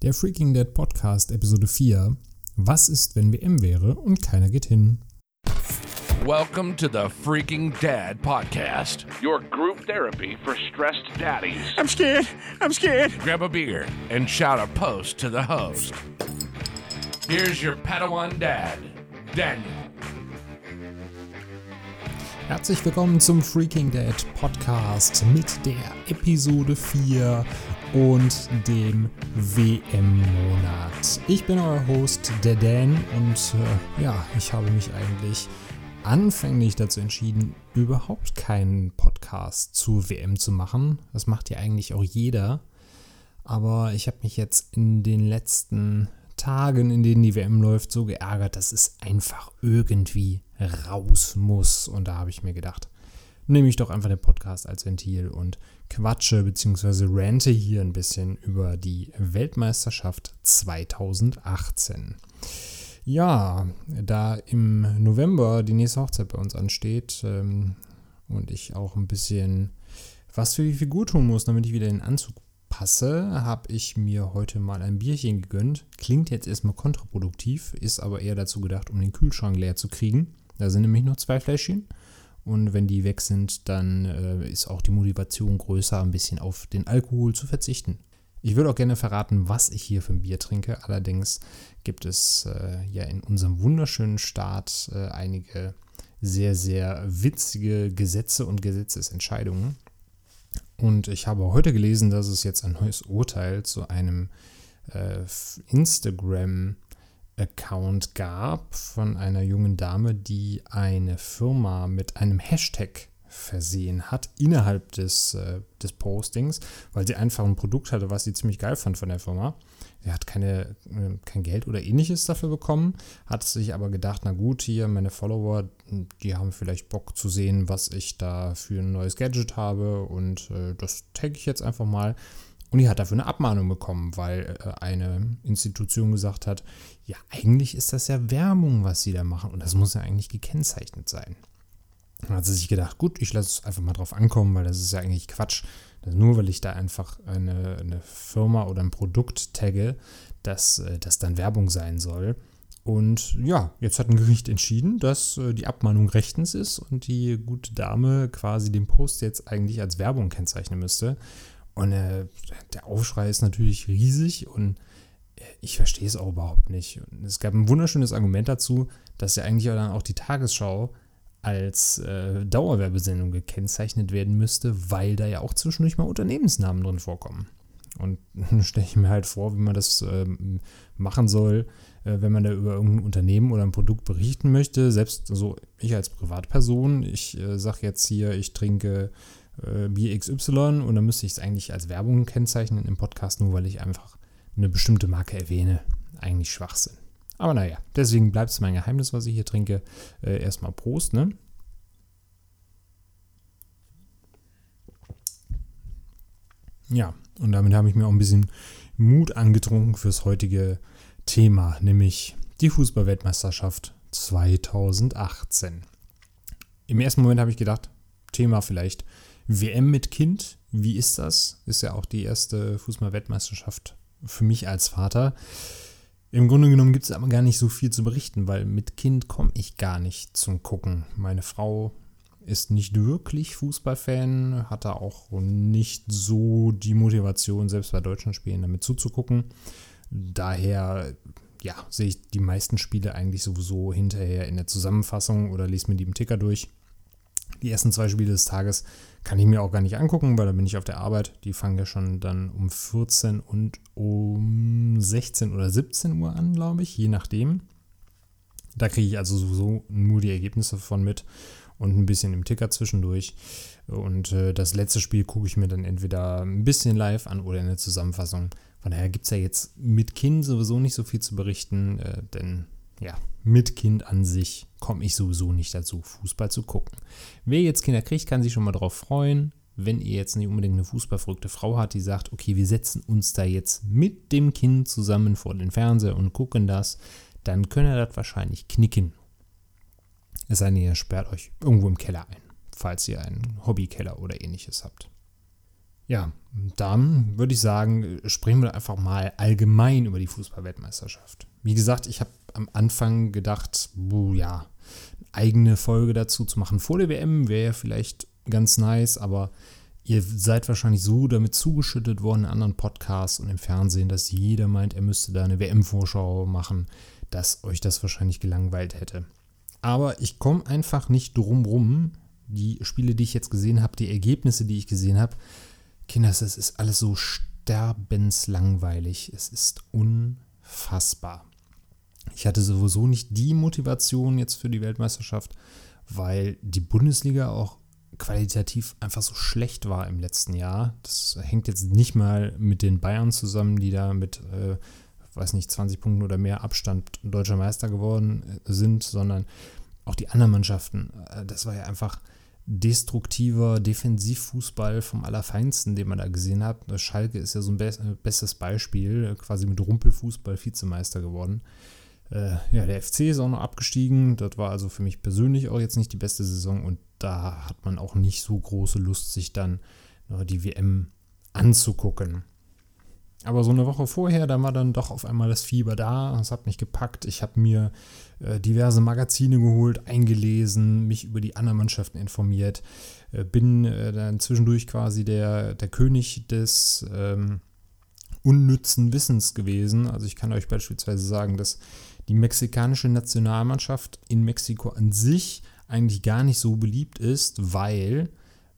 Der Freaking Dead Podcast, Episode 4. Was ist, wenn WM wäre und keiner geht hin? Welcome to the Freaking Dad Podcast, your group therapy for stressed daddies. I'm scared. I'm scared. Grab a beer and shout a post to the host. Here's your Padawan dad, Daniel. Herzlich willkommen zum Freaking Dead Podcast mit der Episode 4 und dem WM-Monat. Ich bin euer Host, der Dan, und äh, ja, ich habe mich eigentlich anfänglich dazu entschieden, überhaupt keinen Podcast zur WM zu machen. Das macht ja eigentlich auch jeder. Aber ich habe mich jetzt in den letzten Tagen, in denen die WM läuft, so geärgert, dass es einfach irgendwie raus muss. Und da habe ich mir gedacht, nehme ich doch einfach den Podcast als Ventil und quatsche bzw. rante hier ein bisschen über die Weltmeisterschaft 2018. Ja, da im November die nächste Hochzeit bei uns ansteht ähm, und ich auch ein bisschen was für die Figur tun muss, damit ich wieder in den Anzug passe, habe ich mir heute mal ein Bierchen gegönnt. Klingt jetzt erstmal kontraproduktiv, ist aber eher dazu gedacht, um den Kühlschrank leer zu kriegen. Da sind nämlich noch zwei Fläschchen. Und wenn die weg sind, dann äh, ist auch die Motivation größer, ein bisschen auf den Alkohol zu verzichten. Ich würde auch gerne verraten, was ich hier für ein Bier trinke. Allerdings gibt es äh, ja in unserem wunderschönen Staat äh, einige sehr, sehr witzige Gesetze und Gesetzesentscheidungen. Und ich habe heute gelesen, dass es jetzt ein neues Urteil zu einem äh, Instagram-Account gab von einer jungen Dame, die eine Firma mit einem Hashtag versehen hat innerhalb des, äh, des Postings, weil sie einfach ein Produkt hatte, was sie ziemlich geil fand von der Firma. Sie hat keine, äh, kein Geld oder ähnliches dafür bekommen, hat sich aber gedacht, na gut, hier meine Follower, die haben vielleicht Bock zu sehen, was ich da für ein neues Gadget habe und äh, das tagge ich jetzt einfach mal. Und die hat dafür eine Abmahnung bekommen, weil äh, eine Institution gesagt hat, ja, eigentlich ist das ja Werbung, was sie da machen und das muss ja eigentlich gekennzeichnet sein. Dann hat sie sich gedacht, gut, ich lasse es einfach mal drauf ankommen, weil das ist ja eigentlich Quatsch. nur weil ich da einfach eine, eine Firma oder ein Produkt tagge, dass äh, das dann Werbung sein soll. Und ja, jetzt hat ein Gericht entschieden, dass äh, die Abmahnung rechtens ist und die gute Dame quasi den Post jetzt eigentlich als Werbung kennzeichnen müsste. Und äh, der Aufschrei ist natürlich riesig und äh, ich verstehe es auch überhaupt nicht. Und es gab ein wunderschönes Argument dazu, dass ja eigentlich dann auch die Tagesschau als äh, Dauerwerbesendung gekennzeichnet werden müsste, weil da ja auch zwischendurch mal Unternehmensnamen drin vorkommen. Und dann stelle ich mir halt vor, wie man das ähm, machen soll, äh, wenn man da über irgendein Unternehmen oder ein Produkt berichten möchte. Selbst so ich als Privatperson, ich äh, sage jetzt hier, ich trinke äh, Bier XY und dann müsste ich es eigentlich als Werbung kennzeichnen im Podcast, nur weil ich einfach eine bestimmte Marke erwähne. Eigentlich Schwachsinn. Aber naja, deswegen bleibt es mein Geheimnis, was ich hier trinke. Äh, erstmal Prost, ne? Ja, und damit habe ich mir auch ein bisschen Mut angetrunken fürs heutige Thema, nämlich die Fußballweltmeisterschaft 2018. Im ersten Moment habe ich gedacht, Thema vielleicht WM mit Kind. Wie ist das? Ist ja auch die erste Fußballweltmeisterschaft für mich als Vater. Im Grunde genommen gibt es aber gar nicht so viel zu berichten, weil mit Kind komme ich gar nicht zum Gucken. Meine Frau ist nicht wirklich Fußballfan, hat da auch nicht so die Motivation, selbst bei deutschen Spielen damit zuzugucken. Daher ja, sehe ich die meisten Spiele eigentlich sowieso hinterher in der Zusammenfassung oder lese mir die im Ticker durch. Die ersten zwei Spiele des Tages kann ich mir auch gar nicht angucken, weil da bin ich auf der Arbeit. Die fangen ja schon dann um 14 und um 16 oder 17 Uhr an, glaube ich, je nachdem. Da kriege ich also sowieso nur die Ergebnisse von mit und ein bisschen im Ticker zwischendurch. Und äh, das letzte Spiel gucke ich mir dann entweder ein bisschen live an oder in der Zusammenfassung. Von daher gibt es ja jetzt mit Kind sowieso nicht so viel zu berichten, äh, denn ja, mit Kind an sich komme ich sowieso nicht dazu, Fußball zu gucken. Wer jetzt Kinder kriegt, kann sich schon mal darauf freuen. Wenn ihr jetzt nicht unbedingt eine fußballverrückte Frau habt, die sagt, okay, wir setzen uns da jetzt mit dem Kind zusammen vor den Fernseher und gucken das, dann könnt ihr das wahrscheinlich knicken. Es sei denn, ihr sperrt euch irgendwo im Keller ein, falls ihr einen Hobbykeller oder ähnliches habt. Ja, dann würde ich sagen, sprechen wir einfach mal allgemein über die Fußballweltmeisterschaft. Wie gesagt, ich habe am Anfang gedacht, buh, ja, eigene Folge dazu zu machen vor der WM wäre ja vielleicht ganz nice, aber ihr seid wahrscheinlich so damit zugeschüttet worden in anderen Podcasts und im Fernsehen, dass jeder meint, er müsste da eine WM-Vorschau machen, dass euch das wahrscheinlich gelangweilt hätte. Aber ich komme einfach nicht drum rum, die Spiele, die ich jetzt gesehen habe, die Ergebnisse, die ich gesehen habe, Kinders, es ist alles so sterbenslangweilig. Es ist unfassbar. Ich hatte sowieso nicht die Motivation jetzt für die Weltmeisterschaft, weil die Bundesliga auch qualitativ einfach so schlecht war im letzten Jahr. Das hängt jetzt nicht mal mit den Bayern zusammen, die da mit, äh, weiß nicht, 20 Punkten oder mehr Abstand deutscher Meister geworden äh, sind, sondern auch die anderen Mannschaften. Äh, das war ja einfach destruktiver Defensivfußball vom Allerfeinsten, den man da gesehen hat. Schalke ist ja so ein be bestes Beispiel, quasi mit Rumpelfußball Vizemeister geworden. Äh, ja, der FC ist auch noch abgestiegen. Das war also für mich persönlich auch jetzt nicht die beste Saison und da hat man auch nicht so große Lust, sich dann äh, die WM anzugucken. Aber so eine Woche vorher, da war dann doch auf einmal das Fieber da. Es hat mich gepackt. Ich habe mir äh, diverse Magazine geholt, eingelesen, mich über die anderen Mannschaften informiert. Äh, bin äh, dann zwischendurch quasi der, der König des ähm, unnützen Wissens gewesen. Also ich kann euch beispielsweise sagen, dass die mexikanische Nationalmannschaft in Mexiko an sich eigentlich gar nicht so beliebt ist, weil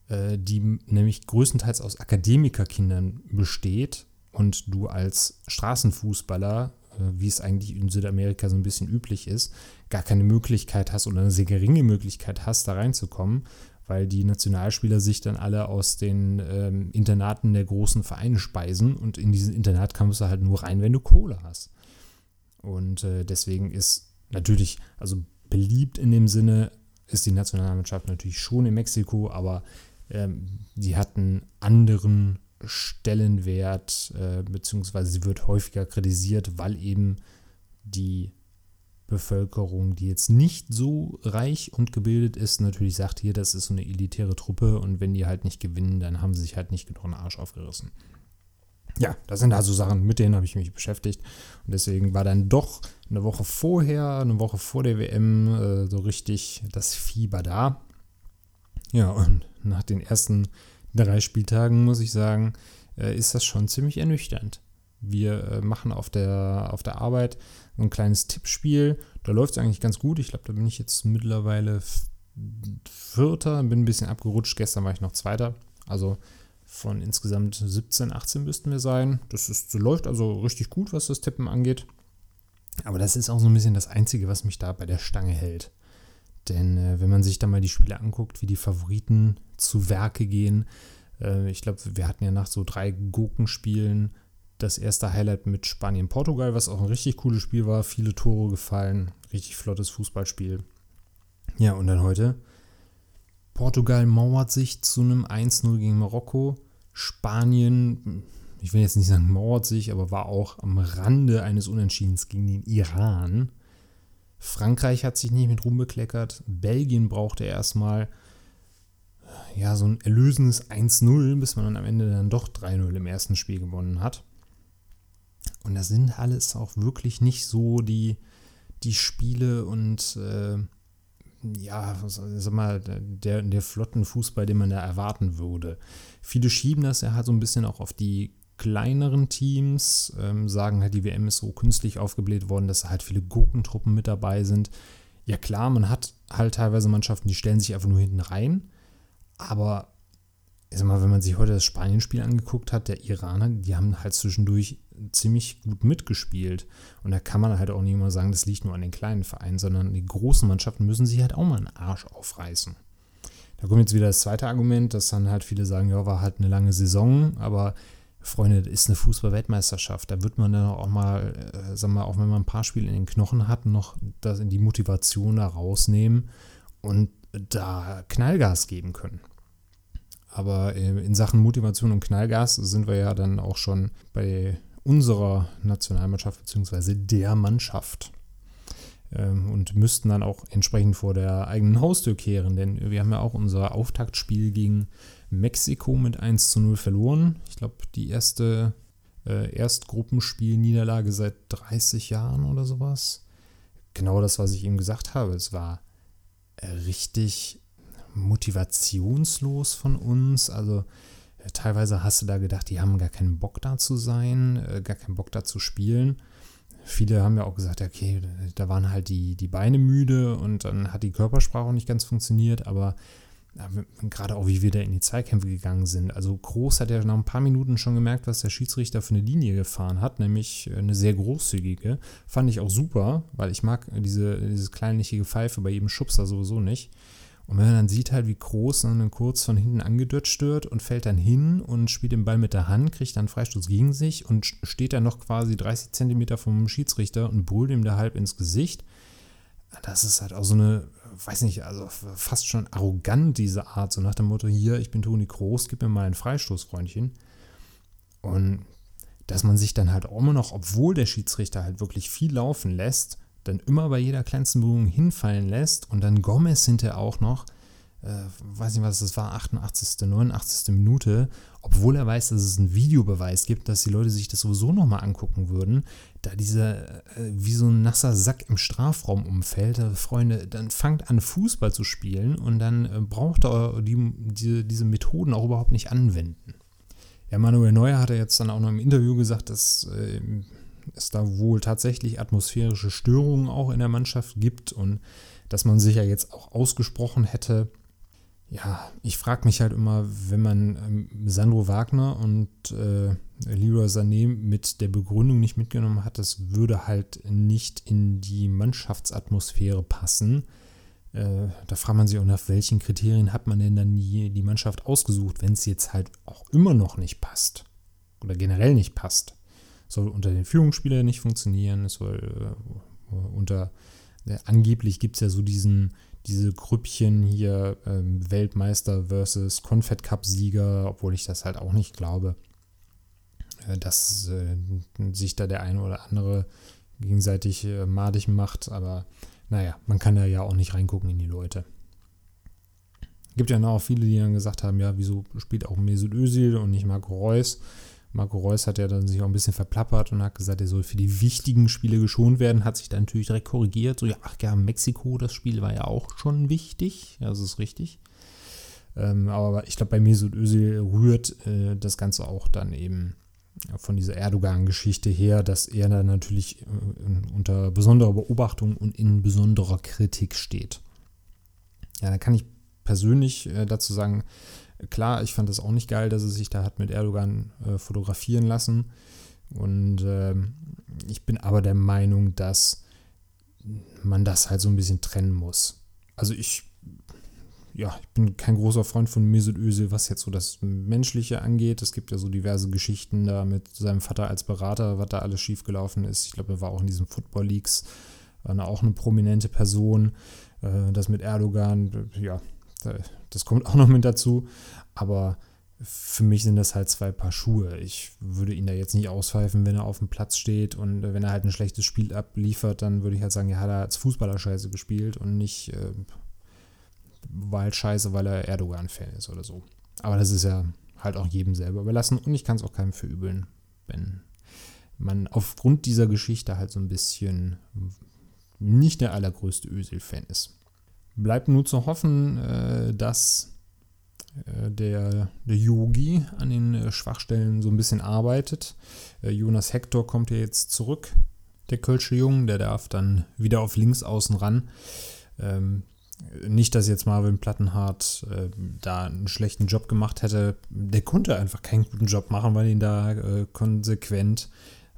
äh, die nämlich größtenteils aus Akademikerkindern besteht und du als Straßenfußballer, äh, wie es eigentlich in Südamerika so ein bisschen üblich ist, gar keine Möglichkeit hast oder eine sehr geringe Möglichkeit hast, da reinzukommen, weil die Nationalspieler sich dann alle aus den ähm, Internaten der großen Vereine speisen und in diesen Internat kommst du halt nur rein, wenn du Kohle hast. Und äh, deswegen ist natürlich, also beliebt in dem Sinne, ist die Nationalmannschaft natürlich schon in Mexiko, aber ähm, die hatten anderen Stellenwert, äh, beziehungsweise sie wird häufiger kritisiert, weil eben die Bevölkerung, die jetzt nicht so reich und gebildet ist, natürlich sagt, hier, das ist so eine elitäre Truppe und wenn die halt nicht gewinnen, dann haben sie sich halt nicht genug den Arsch aufgerissen. Ja, das sind also Sachen, mit denen habe ich mich beschäftigt und deswegen war dann doch eine Woche vorher, eine Woche vor der WM äh, so richtig das Fieber da. Ja, und nach den ersten drei Spieltagen, muss ich sagen, äh, ist das schon ziemlich ernüchternd. Wir äh, machen auf der, auf der Arbeit ein kleines Tippspiel. Da läuft es eigentlich ganz gut. Ich glaube, da bin ich jetzt mittlerweile Vierter, bin ein bisschen abgerutscht. Gestern war ich noch Zweiter. Also von insgesamt 17, 18 müssten wir sein. Das ist, läuft also richtig gut, was das Tippen angeht. Aber das ist auch so ein bisschen das Einzige, was mich da bei der Stange hält. Denn äh, wenn man sich da mal die Spiele anguckt, wie die Favoriten zu Werke gehen, äh, ich glaube, wir hatten ja nach so drei Gurkenspielen das erste Highlight mit Spanien-Portugal, was auch ein richtig cooles Spiel war, viele Tore gefallen, richtig flottes Fußballspiel. Ja, und dann heute. Portugal mauert sich zu einem 1-0 gegen Marokko. Spanien, ich will jetzt nicht sagen mauert sich, aber war auch am Rande eines Unentschiedens gegen den Iran. Frankreich hat sich nicht mit rumbekleckert. Belgien brauchte erstmal ja, so ein erlösendes 1-0, bis man dann am Ende dann doch 3-0 im ersten Spiel gewonnen hat. Und das sind alles auch wirklich nicht so die, die Spiele und äh, ja, sag mal, der, der flotten Fußball, den man da erwarten würde. Viele schieben das ja halt so ein bisschen auch auf die kleineren Teams ähm, sagen halt, die WM ist so künstlich aufgebläht worden, dass halt viele Gurkentruppen mit dabei sind. Ja klar, man hat halt teilweise Mannschaften, die stellen sich einfach nur hinten rein. Aber ich sag mal, wenn man sich heute das Spanien-Spiel angeguckt hat, der Iraner, die haben halt zwischendurch ziemlich gut mitgespielt. Und da kann man halt auch nicht immer sagen, das liegt nur an den kleinen Vereinen, sondern die großen Mannschaften müssen sich halt auch mal einen Arsch aufreißen. Da kommt jetzt wieder das zweite Argument, dass dann halt viele sagen, ja, war halt eine lange Saison, aber Freunde, das ist eine Fußball-Weltmeisterschaft. Da wird man dann auch mal, äh, sagen wir, auch wenn man ein paar Spiele in den Knochen hat, noch das in die Motivation da rausnehmen und da Knallgas geben können. Aber äh, in Sachen Motivation und Knallgas sind wir ja dann auch schon bei unserer Nationalmannschaft bzw. der Mannschaft. ähm, und müssten dann auch entsprechend vor der eigenen Haustür kehren, denn wir haben ja auch unser Auftaktspiel gegen Mexiko mit 1 zu 0 verloren. Ich glaube, die erste äh, Erstgruppenspiel-Niederlage seit 30 Jahren oder sowas. Genau das, was ich eben gesagt habe. Es war äh, richtig motivationslos von uns. Also äh, teilweise hast du da gedacht, die haben gar keinen Bock da zu sein, äh, gar keinen Bock da zu spielen. Viele haben ja auch gesagt, okay, da waren halt die, die Beine müde und dann hat die Körpersprache auch nicht ganz funktioniert, aber gerade auch wie wir da in die Zweikämpfe gegangen sind. Also Groß hat ja nach ein paar Minuten schon gemerkt, was der Schiedsrichter für eine Linie gefahren hat, nämlich eine sehr großzügige. Fand ich auch super, weil ich mag diese, dieses kleinliche Pfeife bei jedem Schubser sowieso nicht. Und wenn man dann sieht halt, wie Groß dann kurz von hinten angedutscht wird und fällt dann hin und spielt den Ball mit der Hand, kriegt dann Freistoß gegen sich und steht dann noch quasi 30 Zentimeter vom Schiedsrichter und brüllt ihm da halb ins Gesicht. Das ist halt auch so eine weiß nicht, also fast schon arrogant, diese Art, so nach dem Motto, hier, ich bin Toni Groß, gib mir mal ein Freistoßfreundchen. Und dass man sich dann halt auch immer noch, obwohl der Schiedsrichter halt wirklich viel laufen lässt, dann immer bei jeder kleinsten Berührung hinfallen lässt und dann Gomez hinterher auch noch äh, weiß nicht was das war, 88., 89. Minute, obwohl er weiß, dass es einen Videobeweis gibt, dass die Leute sich das sowieso nochmal angucken würden, da dieser äh, wie so ein nasser Sack im Strafraum umfällt, äh, Freunde, dann fangt an Fußball zu spielen und dann äh, braucht er die, die, diese Methoden auch überhaupt nicht anwenden. Ja, Manuel Neuer hat ja jetzt dann auch noch im Interview gesagt, dass äh, es da wohl tatsächlich atmosphärische Störungen auch in der Mannschaft gibt und dass man sich ja jetzt auch ausgesprochen hätte, ja, ich frage mich halt immer, wenn man ähm, Sandro Wagner und äh, Leroy Sané mit der Begründung nicht mitgenommen hat, das würde halt nicht in die Mannschaftsatmosphäre passen. Äh, da fragt man sich auch, nach welchen Kriterien hat man denn dann die, die Mannschaft ausgesucht, wenn es jetzt halt auch immer noch nicht passt. Oder generell nicht passt. Soll unter den Führungsspielern nicht funktionieren, es soll äh, unter, äh, angeblich gibt es ja so diesen diese Grüppchen hier ähm, Weltmeister versus Confed Cup Sieger, obwohl ich das halt auch nicht glaube, äh, dass äh, sich da der eine oder andere gegenseitig äh, madig macht, aber naja, man kann da ja auch nicht reingucken in die Leute. Gibt ja noch viele, die dann gesagt haben, ja, wieso spielt auch Mesut Özil und nicht Marco Reus? Marco Reus hat ja dann sich auch ein bisschen verplappert und hat gesagt, er soll für die wichtigen Spiele geschont werden, hat sich dann natürlich direkt korrigiert. So, ja, ach ja, Mexiko, das Spiel war ja auch schon wichtig. Ja, das ist richtig. Ähm, aber ich glaube, bei Mesut Özil rührt äh, das Ganze auch dann eben von dieser Erdogan-Geschichte her, dass er dann natürlich äh, unter besonderer Beobachtung und in besonderer Kritik steht. Ja, da kann ich persönlich äh, dazu sagen, Klar, ich fand das auch nicht geil, dass er sich da hat mit Erdogan äh, fotografieren lassen. Und äh, ich bin aber der Meinung, dass man das halt so ein bisschen trennen muss. Also ich, ja, ich bin kein großer Freund von Mesut Özil, was jetzt so das Menschliche angeht. Es gibt ja so diverse Geschichten da mit seinem Vater als Berater, was da alles schiefgelaufen ist. Ich glaube, er war auch in diesen Football Leagues, war auch eine prominente Person. Äh, das mit Erdogan, ja, das kommt auch noch mit dazu. Aber für mich sind das halt zwei Paar Schuhe. Ich würde ihn da jetzt nicht auspfeifen, wenn er auf dem Platz steht und wenn er halt ein schlechtes Spiel abliefert, dann würde ich halt sagen, ja, hat er als Fußballer scheiße gespielt und nicht äh, war halt scheiße, weil er Erdogan-Fan ist oder so. Aber das ist ja halt auch jedem selber überlassen und ich kann es auch keinem verübeln, wenn man aufgrund dieser Geschichte halt so ein bisschen nicht der allergrößte Ösel-Fan ist. Bleibt nur zu hoffen, äh, dass äh, der, der Yogi an den äh, Schwachstellen so ein bisschen arbeitet. Jonas Hector kommt ja jetzt zurück, der Kölsche Jung, der darf dann wieder auf links außen ran. Ähm, nicht, dass jetzt Marvin Plattenhardt äh, da einen schlechten Job gemacht hätte. Der konnte einfach keinen guten Job machen, weil ihn da äh, konsequent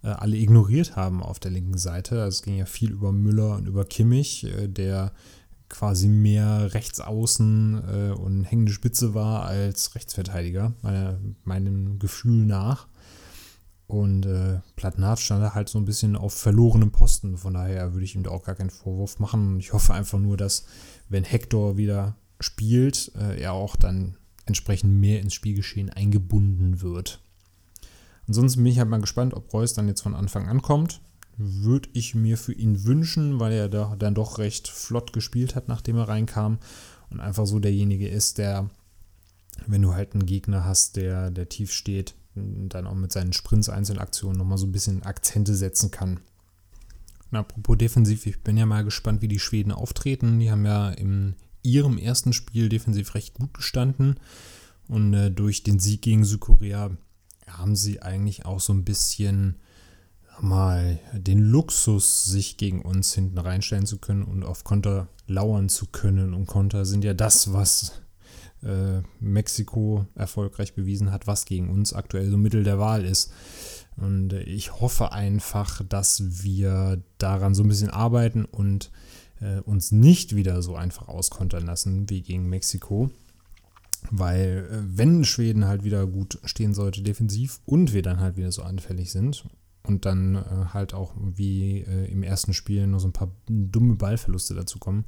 äh, alle ignoriert haben auf der linken Seite. Also es ging ja viel über Müller und über Kimmich, der quasi mehr Rechtsaußen äh, und hängende Spitze war als Rechtsverteidiger, meiner, meinem Gefühl nach. Und äh, Plattenhardt stand halt so ein bisschen auf verlorenem Posten. Von daher würde ich ihm da auch gar keinen Vorwurf machen. Ich hoffe einfach nur, dass, wenn Hector wieder spielt, äh, er auch dann entsprechend mehr ins Spielgeschehen eingebunden wird. Ansonsten bin ich halt mal gespannt, ob Reus dann jetzt von Anfang an kommt. Würde ich mir für ihn wünschen, weil er da dann doch recht flott gespielt hat, nachdem er reinkam und einfach so derjenige ist, der, wenn du halt einen Gegner hast, der, der tief steht, dann auch mit seinen Sprints, Einzelaktionen nochmal so ein bisschen Akzente setzen kann. Und apropos defensiv, ich bin ja mal gespannt, wie die Schweden auftreten. Die haben ja in ihrem ersten Spiel defensiv recht gut gestanden. Und äh, durch den Sieg gegen Südkorea haben sie eigentlich auch so ein bisschen mal den Luxus, sich gegen uns hinten reinstellen zu können und auf Konter lauern zu können. Und Konter sind ja das, was äh, Mexiko erfolgreich bewiesen hat, was gegen uns aktuell so Mittel der Wahl ist. Und ich hoffe einfach, dass wir daran so ein bisschen arbeiten und äh, uns nicht wieder so einfach auskontern lassen wie gegen Mexiko. Weil äh, wenn Schweden halt wieder gut stehen sollte defensiv und wir dann halt wieder so anfällig sind und dann äh, halt auch wie äh, im ersten Spiel nur so ein paar dumme Ballverluste dazu kommen,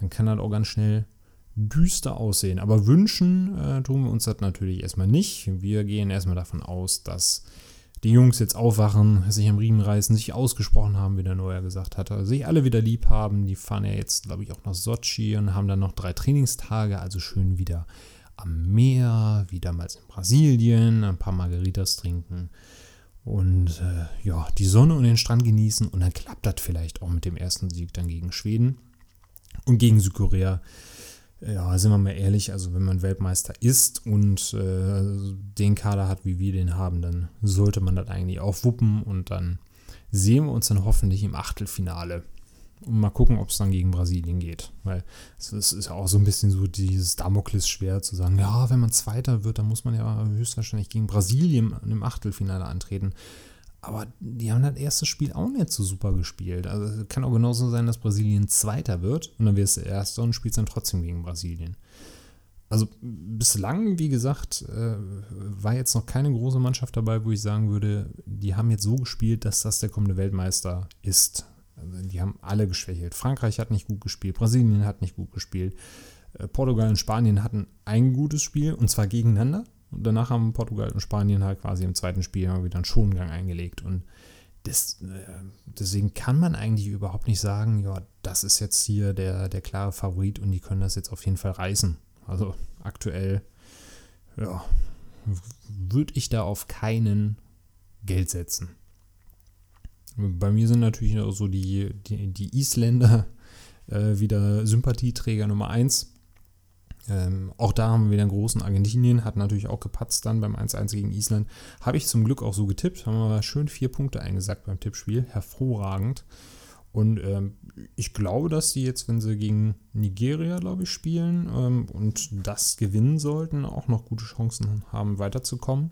dann kann halt auch ganz schnell düster aussehen. Aber wünschen äh, tun wir uns das natürlich erstmal nicht. Wir gehen erstmal davon aus, dass die Jungs jetzt aufwachen, sich am Riemen reißen, sich ausgesprochen haben, wie der Neuer gesagt hatte, sich alle wieder lieb haben. Die fahren ja jetzt, glaube ich, auch nach Sochi und haben dann noch drei Trainingstage, also schön wieder am Meer, wie damals in Brasilien, ein paar Margaritas trinken und äh, ja, die Sonne und den Strand genießen und dann klappt das vielleicht auch mit dem ersten Sieg dann gegen Schweden und gegen Südkorea ja, sind wir mal ehrlich, also wenn man Weltmeister ist und äh, den Kader hat, wie wir den haben, dann sollte man das eigentlich auch wuppen und dann sehen wir uns dann hoffentlich im Achtelfinale. Und mal gucken, ob es dann gegen Brasilien geht. Weil es ist ja auch so ein bisschen so dieses Damoklesschwert zu sagen, ja, wenn man Zweiter wird, dann muss man ja höchstwahrscheinlich gegen Brasilien im Achtelfinale antreten. Aber die haben das erste Spiel auch nicht so super gespielt. Also es kann auch genauso sein, dass Brasilien Zweiter wird und dann wirst du Erster und spielst dann trotzdem gegen Brasilien. Also bislang, wie gesagt, äh, war jetzt noch keine große Mannschaft dabei, wo ich sagen würde, die haben jetzt so gespielt, dass das der kommende Weltmeister ist. Also die haben alle geschwächelt. Frankreich hat nicht gut gespielt, Brasilien hat nicht gut gespielt, äh, Portugal und Spanien hatten ein gutes Spiel und zwar gegeneinander. Und danach haben Portugal und Spanien halt quasi im zweiten Spiel wieder einen Schongang eingelegt. Und das, äh, deswegen kann man eigentlich überhaupt nicht sagen, ja, das ist jetzt hier der, der klare Favorit und die können das jetzt auf jeden Fall reißen. Also aktuell, ja, würde ich da auf keinen Geld setzen. Bei mir sind natürlich auch so die, die, die Isländer äh, wieder Sympathieträger Nummer 1. Ähm, auch da haben wir wieder einen großen Argentinien, hat natürlich auch gepatzt dann beim 1-1 gegen Island. Habe ich zum Glück auch so getippt, haben wir schön vier Punkte eingesackt beim Tippspiel, hervorragend. Und ähm, ich glaube, dass die jetzt, wenn sie gegen Nigeria, glaube ich, spielen ähm, und das gewinnen sollten, auch noch gute Chancen haben, weiterzukommen.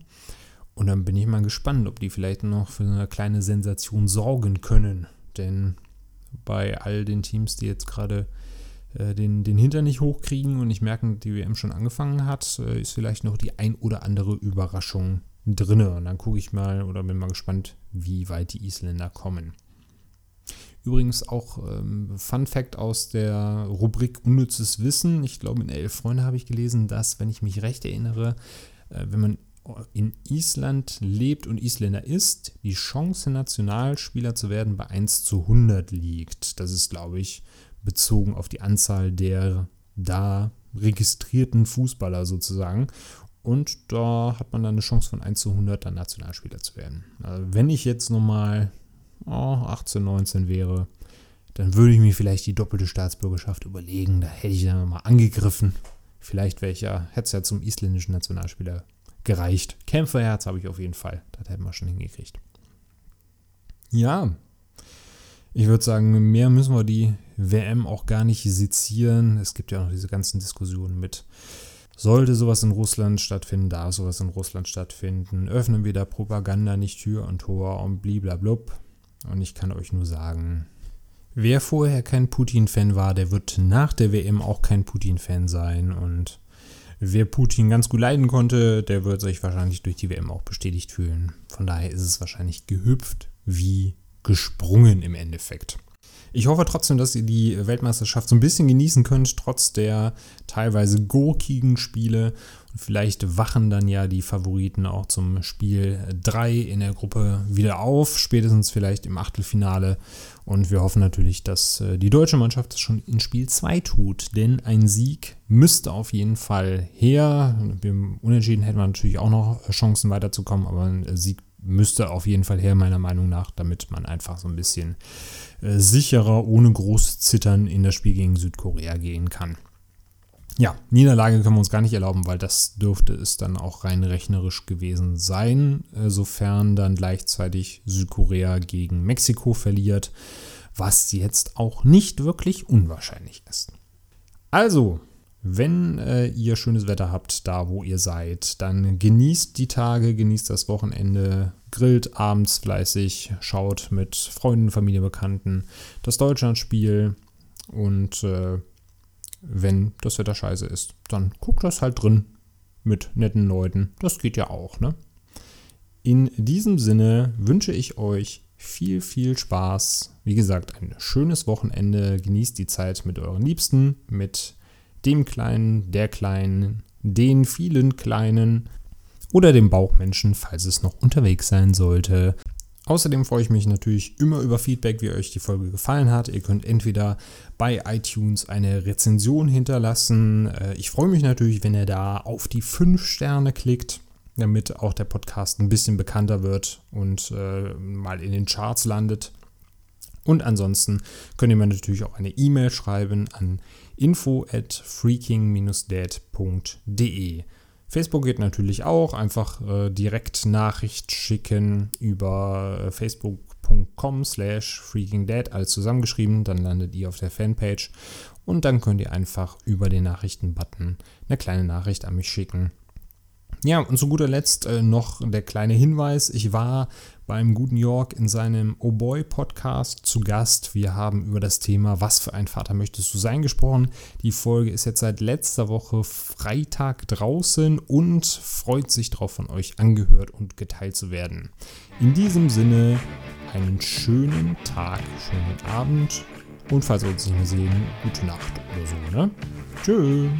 Und dann bin ich mal gespannt, ob die vielleicht noch für eine kleine Sensation sorgen können. Denn bei all den Teams, die jetzt gerade äh, den, den Hintern nicht hochkriegen und nicht merken, die WM schon angefangen hat, äh, ist vielleicht noch die ein oder andere Überraschung drin. Und dann gucke ich mal oder bin mal gespannt, wie weit die Isländer kommen. Übrigens auch ähm, Fun Fact aus der Rubrik Unnützes Wissen. Ich glaube, in Elf Freunde habe ich gelesen, dass, wenn ich mich recht erinnere, äh, wenn man in Island lebt und Isländer ist, die Chance, Nationalspieler zu werden, bei 1 zu 100 liegt. Das ist, glaube ich, bezogen auf die Anzahl der da registrierten Fußballer sozusagen. Und da hat man dann eine Chance von 1 zu 100 dann Nationalspieler zu werden. Also wenn ich jetzt nochmal oh, 18, 19 wäre, dann würde ich mir vielleicht die doppelte Staatsbürgerschaft überlegen. Da hätte ich dann nochmal angegriffen. Vielleicht wäre ich ja, hätte es ja zum isländischen Nationalspieler gereicht. Kämpferherz habe ich auf jeden Fall. Das hätten wir schon hingekriegt. Ja, ich würde sagen, mehr müssen wir die WM auch gar nicht sezieren. Es gibt ja noch diese ganzen Diskussionen mit, sollte sowas in Russland stattfinden, darf sowas in Russland stattfinden, öffnen wir da Propaganda nicht Tür und Tor und bliblablub. Und ich kann euch nur sagen, wer vorher kein Putin-Fan war, der wird nach der WM auch kein Putin-Fan sein. Und wer Putin ganz gut leiden konnte, der wird sich wahrscheinlich durch die WM auch bestätigt fühlen. Von daher ist es wahrscheinlich gehüpft wie gesprungen im Endeffekt. Ich hoffe trotzdem, dass ihr die Weltmeisterschaft so ein bisschen genießen könnt, trotz der teilweise gurkigen Spiele Vielleicht wachen dann ja die Favoriten auch zum Spiel 3 in der Gruppe wieder auf, spätestens vielleicht im Achtelfinale. Und wir hoffen natürlich, dass äh, die deutsche Mannschaft das schon in Spiel 2 tut, denn ein Sieg müsste auf jeden Fall her. Im Unentschieden hätten wir natürlich auch noch Chancen weiterzukommen, aber ein Sieg müsste auf jeden Fall her, meiner Meinung nach, damit man einfach so ein bisschen äh, sicherer, ohne groß Zittern in das Spiel gegen Südkorea gehen kann. Ja, Niederlage können wir uns gar nicht erlauben, weil das dürfte es dann auch rein rechnerisch gewesen sein, äh, sofern dann gleichzeitig Südkorea gegen Mexiko verliert, was jetzt auch nicht wirklich unwahrscheinlich ist. Also, wenn äh, ihr schönes Wetter habt, da wo ihr seid, dann genießt die Tage, genießt das Wochenende, grillt abends fleißig, schaut mit Freunden, Familie, Bekannten das Deutschlandspiel und äh, wenn das Wetter scheiße ist, dann guckt das halt drin mit netten Leuten. Das geht ja auch, ne? In diesem Sinne wünsche ich euch viel, viel Spaß. Wie gesagt, ein schönes Wochenende. Genießt die Zeit mit euren Liebsten, mit dem Kleinen, der Kleinen, den vielen Kleinen oder dem Bauchmenschen, falls es noch unterwegs sein sollte. Außerdem freue ich mich natürlich immer über Feedback, wie euch die Folge gefallen hat. Ihr könnt entweder bei iTunes eine Rezension hinterlassen. Äh, ich freue mich natürlich, wenn ihr da auf die 5 Sterne klickt, damit auch der Podcast ein bisschen bekannter wird und äh, mal in den Charts landet. Und ansonsten könnt ihr mir natürlich auch eine E-Mail schreiben an info at freaking-dad.de. Facebook geht natürlich auch. Einfach äh, direkt Nachricht schicken über äh, facebook.com slash freakingdad, alles zusammengeschrieben. Dann landet ihr auf der Fanpage. Und dann könnt ihr einfach über den Nachrichten-Button eine kleine Nachricht an mich schicken. Ja, und zu guter Letzt äh, noch der kleine Hinweis. Ich war beim Guten York in seinem Oh Boy Podcast zu Gast. Wir haben über das Thema Was für ein Vater möchtest du sein gesprochen. Die Folge ist jetzt seit letzter Woche Freitag draußen und freut sich darauf, von euch angehört und geteilt zu werden. In diesem Sinne einen schönen Tag, schönen Abend und falls wir uns nicht mehr sehen, gute Nacht oder so, ne? Tschüss.